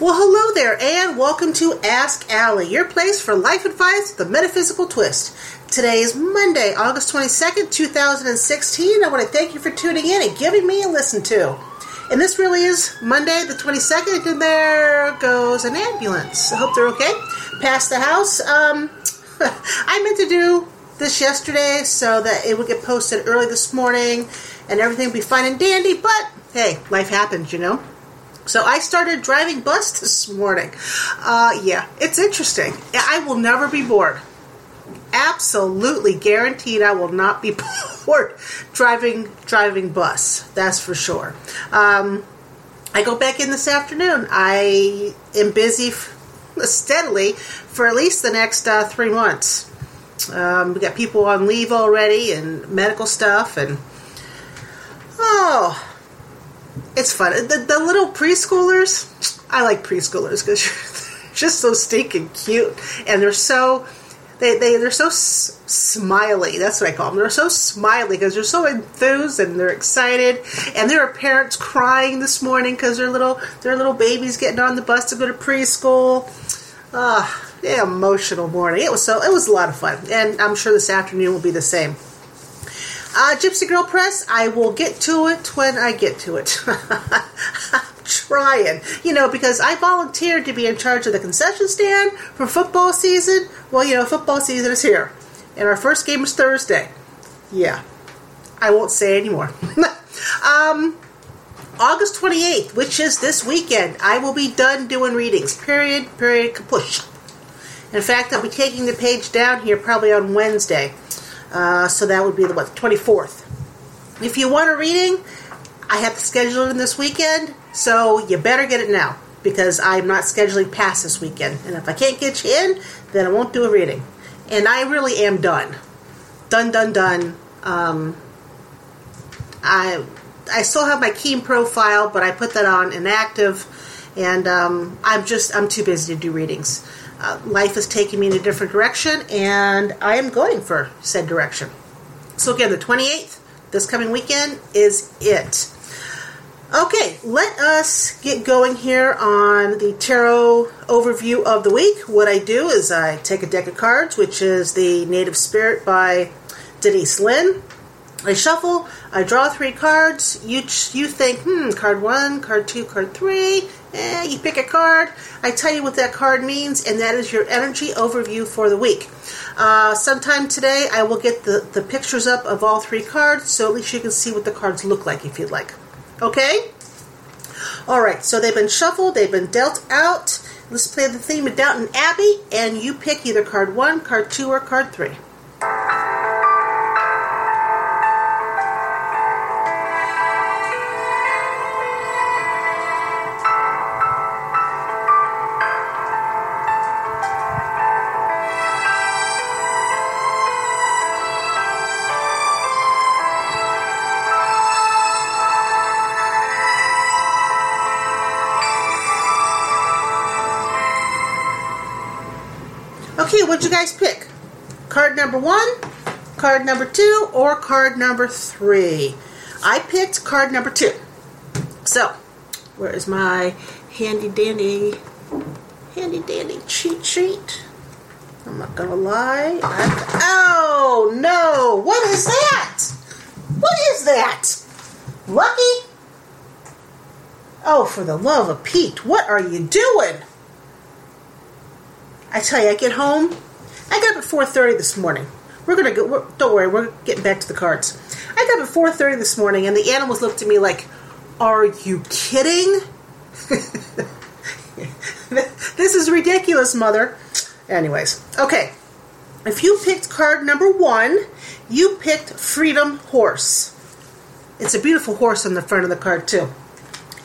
Well, hello there, and welcome to Ask Allie, your place for life advice with metaphysical twist. Today is Monday, August 22nd, 2016. I want to thank you for tuning in and giving me a listen to. And this really is Monday, the 22nd, and there goes an ambulance. I hope they're okay. Past the house. Um, I meant to do this yesterday so that it would get posted early this morning and everything would be fine and dandy, but hey, life happens, you know? So I started driving bus this morning. Uh, yeah, it's interesting. I will never be bored. Absolutely guaranteed, I will not be bored driving driving bus. That's for sure. Um, I go back in this afternoon. I am busy f- steadily for at least the next uh, three months. Um, we got people on leave already and medical stuff and oh it's fun. The, the little preschoolers, I like preschoolers because they're just so stinking cute, and they're so they they they're so s- smiley. That's what I call them. They're so smiley because they're so enthused and they're excited. And there are parents crying this morning because their little their little babies getting on the bus to go to preschool. Ah, yeah, emotional morning. It was so it was a lot of fun, and I'm sure this afternoon will be the same. Uh, Gypsy Girl Press, I will get to it when I get to it. Trying, you know, because I volunteered to be in charge of the concession stand for football season. Well, you know, football season is here, and our first game is Thursday. Yeah, I won't say anymore. um, August 28th, which is this weekend, I will be done doing readings. Period, period, kapush. In fact, I'll be taking the page down here probably on Wednesday. Uh, so that would be the what, 24th. If you want a reading, I have to schedule it in this weekend, so you better get it now because I'm not scheduling past this weekend. And if I can't get you in, then I won't do a reading. And I really am done. Done, done, done. Um, I I still have my Keen profile, but I put that on inactive, and um, I'm just I'm too busy to do readings uh, life is taking me in a different direction, and I am going for said direction. So, again, the 28th, this coming weekend, is it. Okay, let us get going here on the tarot overview of the week. What I do is I take a deck of cards, which is the Native Spirit by Denise Linn. I shuffle, I draw three cards. You you think, hmm, card one, card two, card three. Eh, you pick a card. I tell you what that card means, and that is your energy overview for the week. Uh, sometime today, I will get the, the pictures up of all three cards, so at least you can see what the cards look like if you'd like. Okay? All right, so they've been shuffled, they've been dealt out. Let's play the theme of Downton Abbey, and you pick either card one, card two, or card three. What'd you guys pick? Card number one, card number two, or card number three? I picked card number two. So, where is my handy dandy, handy dandy cheat sheet? I'm not gonna lie. I, oh no! What is that? What is that? Lucky? Oh, for the love of Pete, what are you doing? I tell you, I get home. I got up at 4:30 this morning. We're gonna go. We're, don't worry, we're getting back to the cards. I got up at 4:30 this morning, and the animals looked at me like, "Are you kidding? this is ridiculous, mother." Anyways, okay. If you picked card number one, you picked Freedom Horse. It's a beautiful horse on the front of the card too.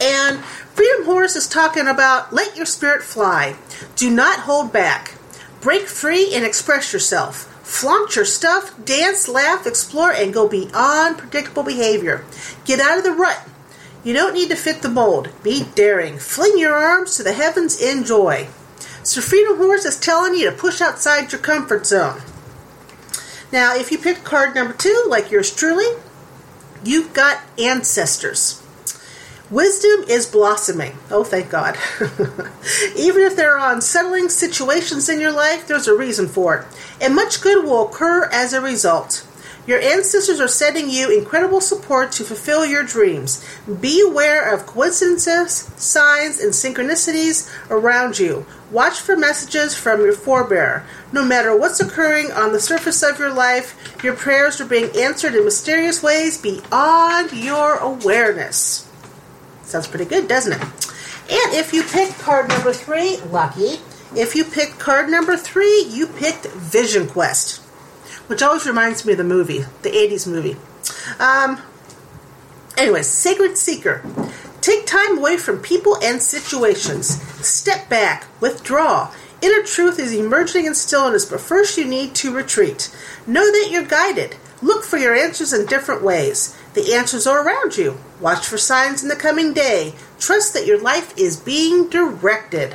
And Freedom Horse is talking about let your spirit fly. Do not hold back. Break free and express yourself. Flaunt your stuff, dance, laugh, explore, and go beyond predictable behavior. Get out of the rut. You don't need to fit the mold. Be daring. Fling your arms to the heavens in joy. Freedom Horse is telling you to push outside your comfort zone. Now, if you picked card number two, like yours truly, you've got ancestors. Wisdom is blossoming. Oh, thank God. Even if there are unsettling situations in your life, there's a reason for it, and much good will occur as a result. Your ancestors are sending you incredible support to fulfill your dreams. Be aware of coincidences, signs, and synchronicities around you. Watch for messages from your forebear. No matter what's occurring on the surface of your life, your prayers are being answered in mysterious ways beyond your awareness. Sounds pretty good, doesn't it? And if you picked card number three, lucky. If you picked card number three, you picked Vision Quest, which always reminds me of the movie, the 80s movie. Um, anyway, Sacred Seeker. Take time away from people and situations. Step back, withdraw. Inner truth is emerging in stillness, but first you need to retreat. Know that you're guided. Look for your answers in different ways. The answers are around you. Watch for signs in the coming day. Trust that your life is being directed.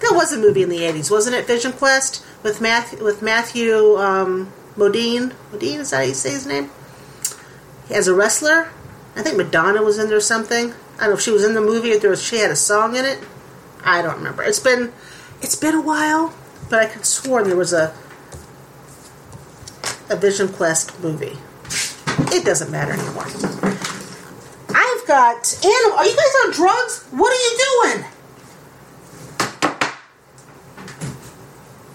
That was a movie in the 80s, wasn't it? Vision Quest with Matthew, with Matthew um, Modine. Modine, is that how you say his name? As a wrestler. I think Madonna was in there or something. I don't know if she was in the movie or there was, she had a song in it. I don't remember. It's been it's been a while, but I could sworn there was a a Vision Quest movie. It doesn't matter anymore. Got animal. Are you guys on drugs? What are you doing?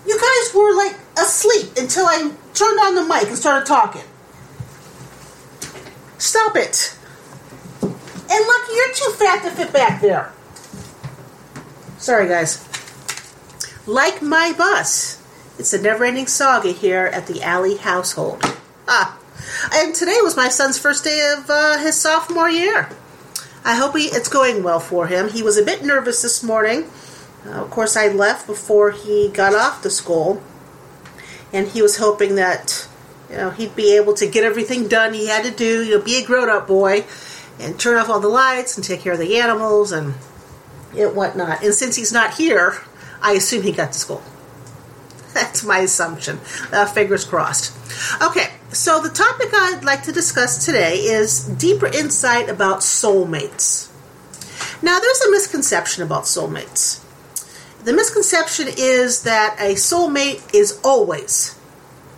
You guys were like asleep until I turned on the mic and started talking. Stop it. And Lucky, you're too fat to fit back there. Sorry, guys. Like my bus, it's a never ending saga here at the Allie household. Ah, and today was my son's first day of uh, his sophomore year. I hope he, it's going well for him. He was a bit nervous this morning. Uh, of course, I left before he got off to school, and he was hoping that you know he'd be able to get everything done he had to do. You know, be a grown-up boy, and turn off all the lights and take care of the animals and and whatnot. And since he's not here, I assume he got to school. That's my assumption. Uh, fingers crossed. Okay, so the topic I'd like to discuss today is deeper insight about soulmates. Now, there's a misconception about soulmates. The misconception is that a soulmate is always,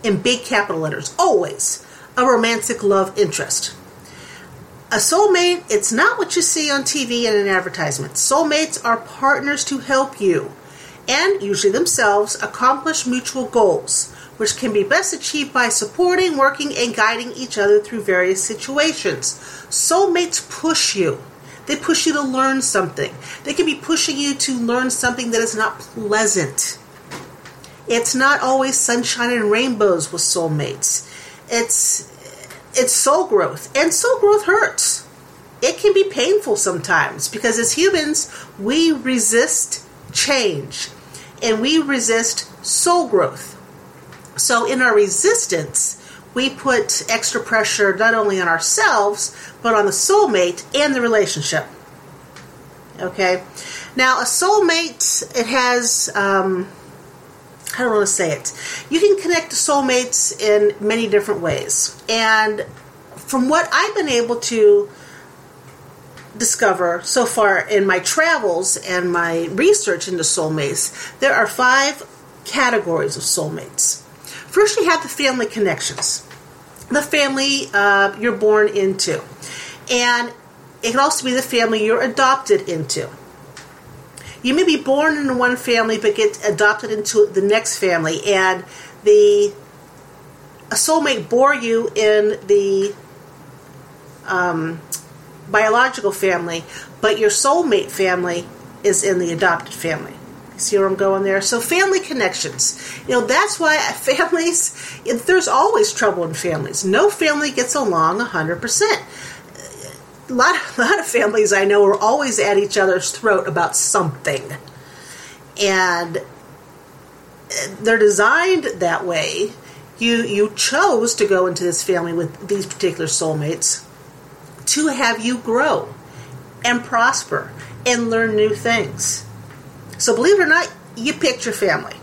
in big capital letters, always a romantic love interest. A soulmate, it's not what you see on TV and in advertisements. Soulmates are partners to help you, and usually themselves, accomplish mutual goals, which can be best achieved by supporting, working, and guiding each other through various situations. Soulmates push you. They push you to learn something. They can be pushing you to learn something that is not pleasant. It's not always sunshine and rainbows with soulmates. It's it's soul growth, and soul growth hurts. It can be painful sometimes because as humans, we resist change and we resist soul growth. So, in our resistance, we put extra pressure not only on ourselves, but on the soulmate and the relationship. Okay? Now, a soulmate, it has. Um, I don't want to say it. You can connect to soulmates in many different ways. And from what I've been able to discover so far in my travels and my research into soulmates, there are five categories of soulmates. First, you have the family connections, the family uh, you're born into. And it can also be the family you're adopted into. You may be born in one family but get adopted into the next family, and the a soulmate bore you in the um, biological family, but your soulmate family is in the adopted family. See where I'm going there? So family connections. You know, that's why families, there's always trouble in families. No family gets along 100% a lot, a lot of families I know are always at each other's throat about something. And they're designed that way. You you chose to go into this family with these particular soulmates to have you grow and prosper and learn new things. So believe it or not, you picked your family.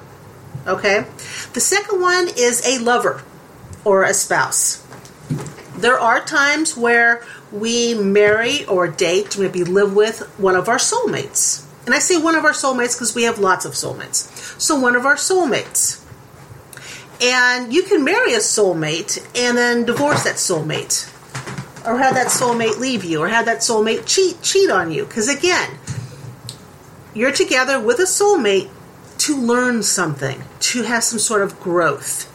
Okay? The second one is a lover or a spouse. There are times where we marry or date, maybe live with one of our soulmates. And I say one of our soulmates because we have lots of soulmates. So, one of our soulmates. And you can marry a soulmate and then divorce that soulmate. Or have that soulmate leave you, or have that soulmate cheat cheat on you. Because again, you're together with a soulmate to learn something, to have some sort of growth.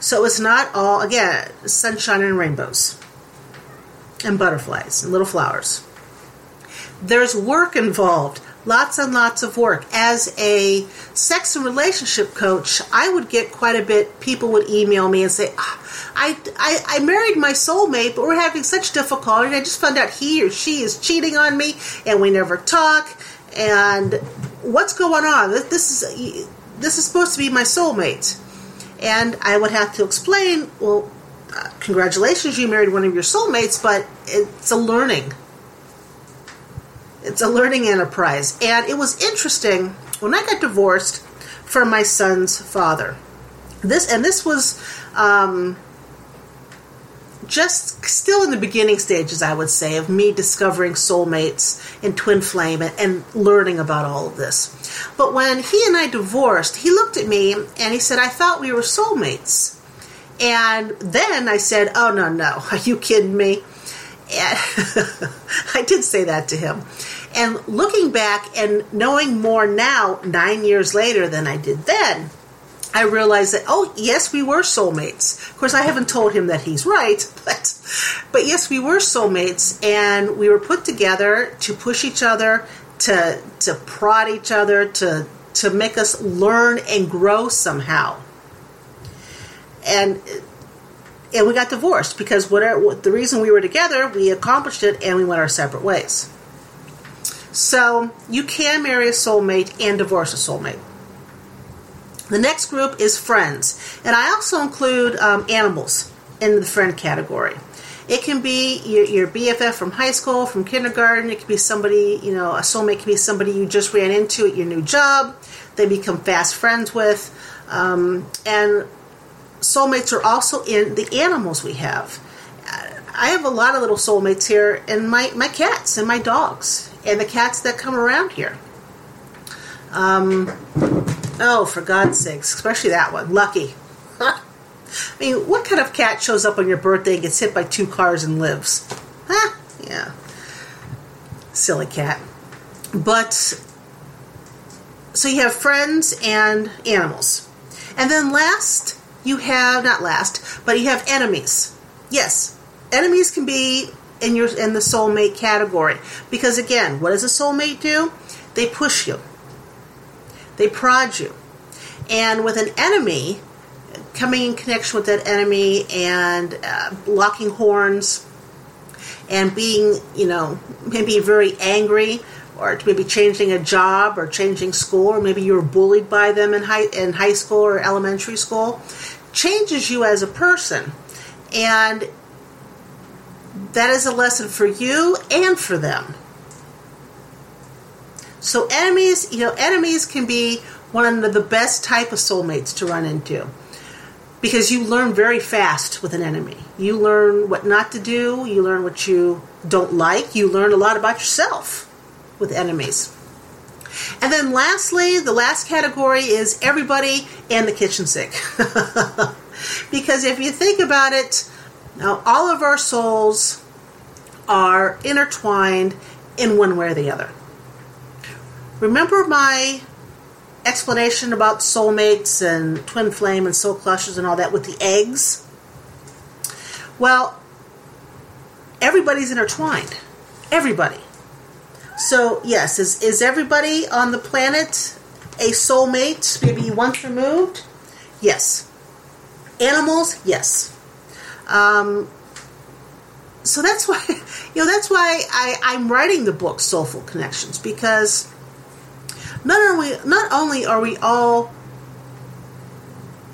So it's not all, again, sunshine and rainbows and butterflies and little flowers. There's work involved, lots and lots of work. As a sex and relationship coach, I would get quite a bit. People would email me and say, ah, I, I, I married my soulmate, but we're having such difficulty. I just found out he or she is cheating on me, and we never talk. And what's going on? This is this is supposed to be my soulmate, and I would have to explain. Well, uh, congratulations, you married one of your soulmates, but it's a learning. It's a learning enterprise, and it was interesting when I got divorced from my son's father. This and this was. Um, just still in the beginning stages, I would say, of me discovering soulmates and twin flame and, and, learning about all of this. But when he and I divorced, he looked at me and he said, I thought we were soulmates. And then I said, Oh, no, no. Are you kidding me? I did say that to him. And looking back and knowing more now, nine years later than I did then, I realized that oh yes we were soulmates. Of course I haven't told him that he's right, but but yes we were soulmates and we were put together to push each other, to to prod each other, to to make us learn and grow somehow. And and we got divorced because whatever the reason we were together, we accomplished it and we went our separate ways. So you can marry a soulmate and divorce a soulmate. The next group is friends, and I also include um, animals in the friend category. It can be your, your, BFF from high school, from kindergarten. It can be somebody, you know, a soulmate can be somebody you just ran into at your new job. They become fast friends with. Um, and soulmates are also in the animals we have. I have a lot of little soulmates here, and my, my cats and my dogs, and the cats that come around here. Um, Oh, for God's sakes, especially that one. Lucky. I mean, what kind of cat shows up on your birthday and gets hit by two cars and lives? Huh? Yeah. Silly cat. But, so you have friends and animals. And then last, you have, not last, but you have enemies. Yes, enemies can be in your in the soulmate category. Because again what does a soulmate do? They push you. They prod you. And with an enemy, coming in connection with that enemy and uh, locking horns and being, you know, maybe very angry or maybe changing a job or changing school or maybe you were bullied by them in high in high school or elementary school changes you as a person. And that is a lesson for you and for them so enemies, you know, enemies can be one of the best type of soulmates to run into because you learn very fast with an enemy. You learn what not to do, you learn what you don't like, you learn a lot about yourself with enemies. And then lastly, the last category is everybody and the kitchen sink. because if you think about it, now all of our souls are intertwined in one way or the other. Remember my explanation about soulmates and twin flame and soul clusters and all that with the eggs? Well, everybody's intertwined. Everybody. So, yes, is, is everybody on the planet a soulmate, maybe once removed? Yes. Animals? Yes. Um, so that's why, you know, that's why I, I'm writing the book Soulful Connections because not only not only are we all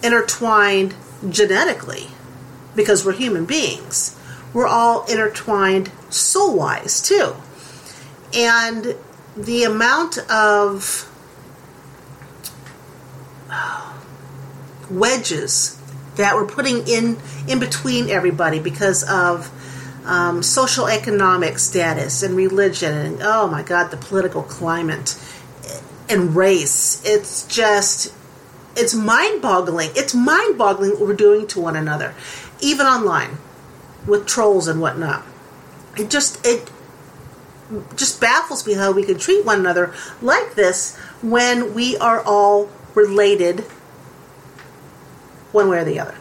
intertwined genetically because we're human beings, we're all intertwined soul wise too. And the amount of wedges that we're putting in in between everybody because of um, social economic status and religion, and oh my God, the political climate and race. It's just, it's mind boggling. It's mind boggling what we're doing to one another, even online with trolls and whatnot. It just, it, just baffles me how we can treat one another like this when we are all related one way or the other.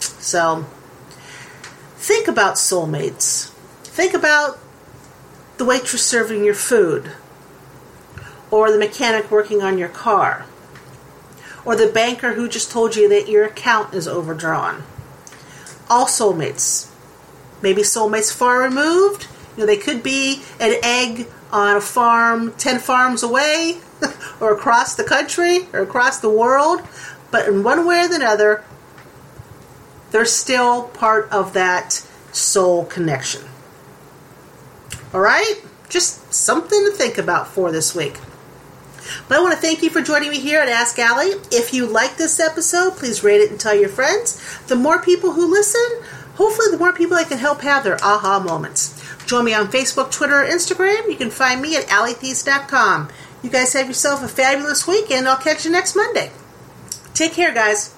So, think about soulmates. Think about the waitress serving your food, or the mechanic working on your car, or the banker who just told you that your account is overdrawn. All soulmates. Maybe soulmates far removed. You know, they could be an egg on a farm 10 farms away, or across the country, or across the world. But in one way or another, they're still part of that soul connection. All right? Just something to think about for this week. But I want to thank you for joining me here at Ask Allie. If you like this episode, please rate it and tell your friends. The more people who listen, hopefully, the more people I can help have their aha moments. Join me on Facebook, Twitter, or Instagram. You can find me at alliethees.com. You guys have yourself a fabulous week, and I'll catch you next Monday. Take care, guys.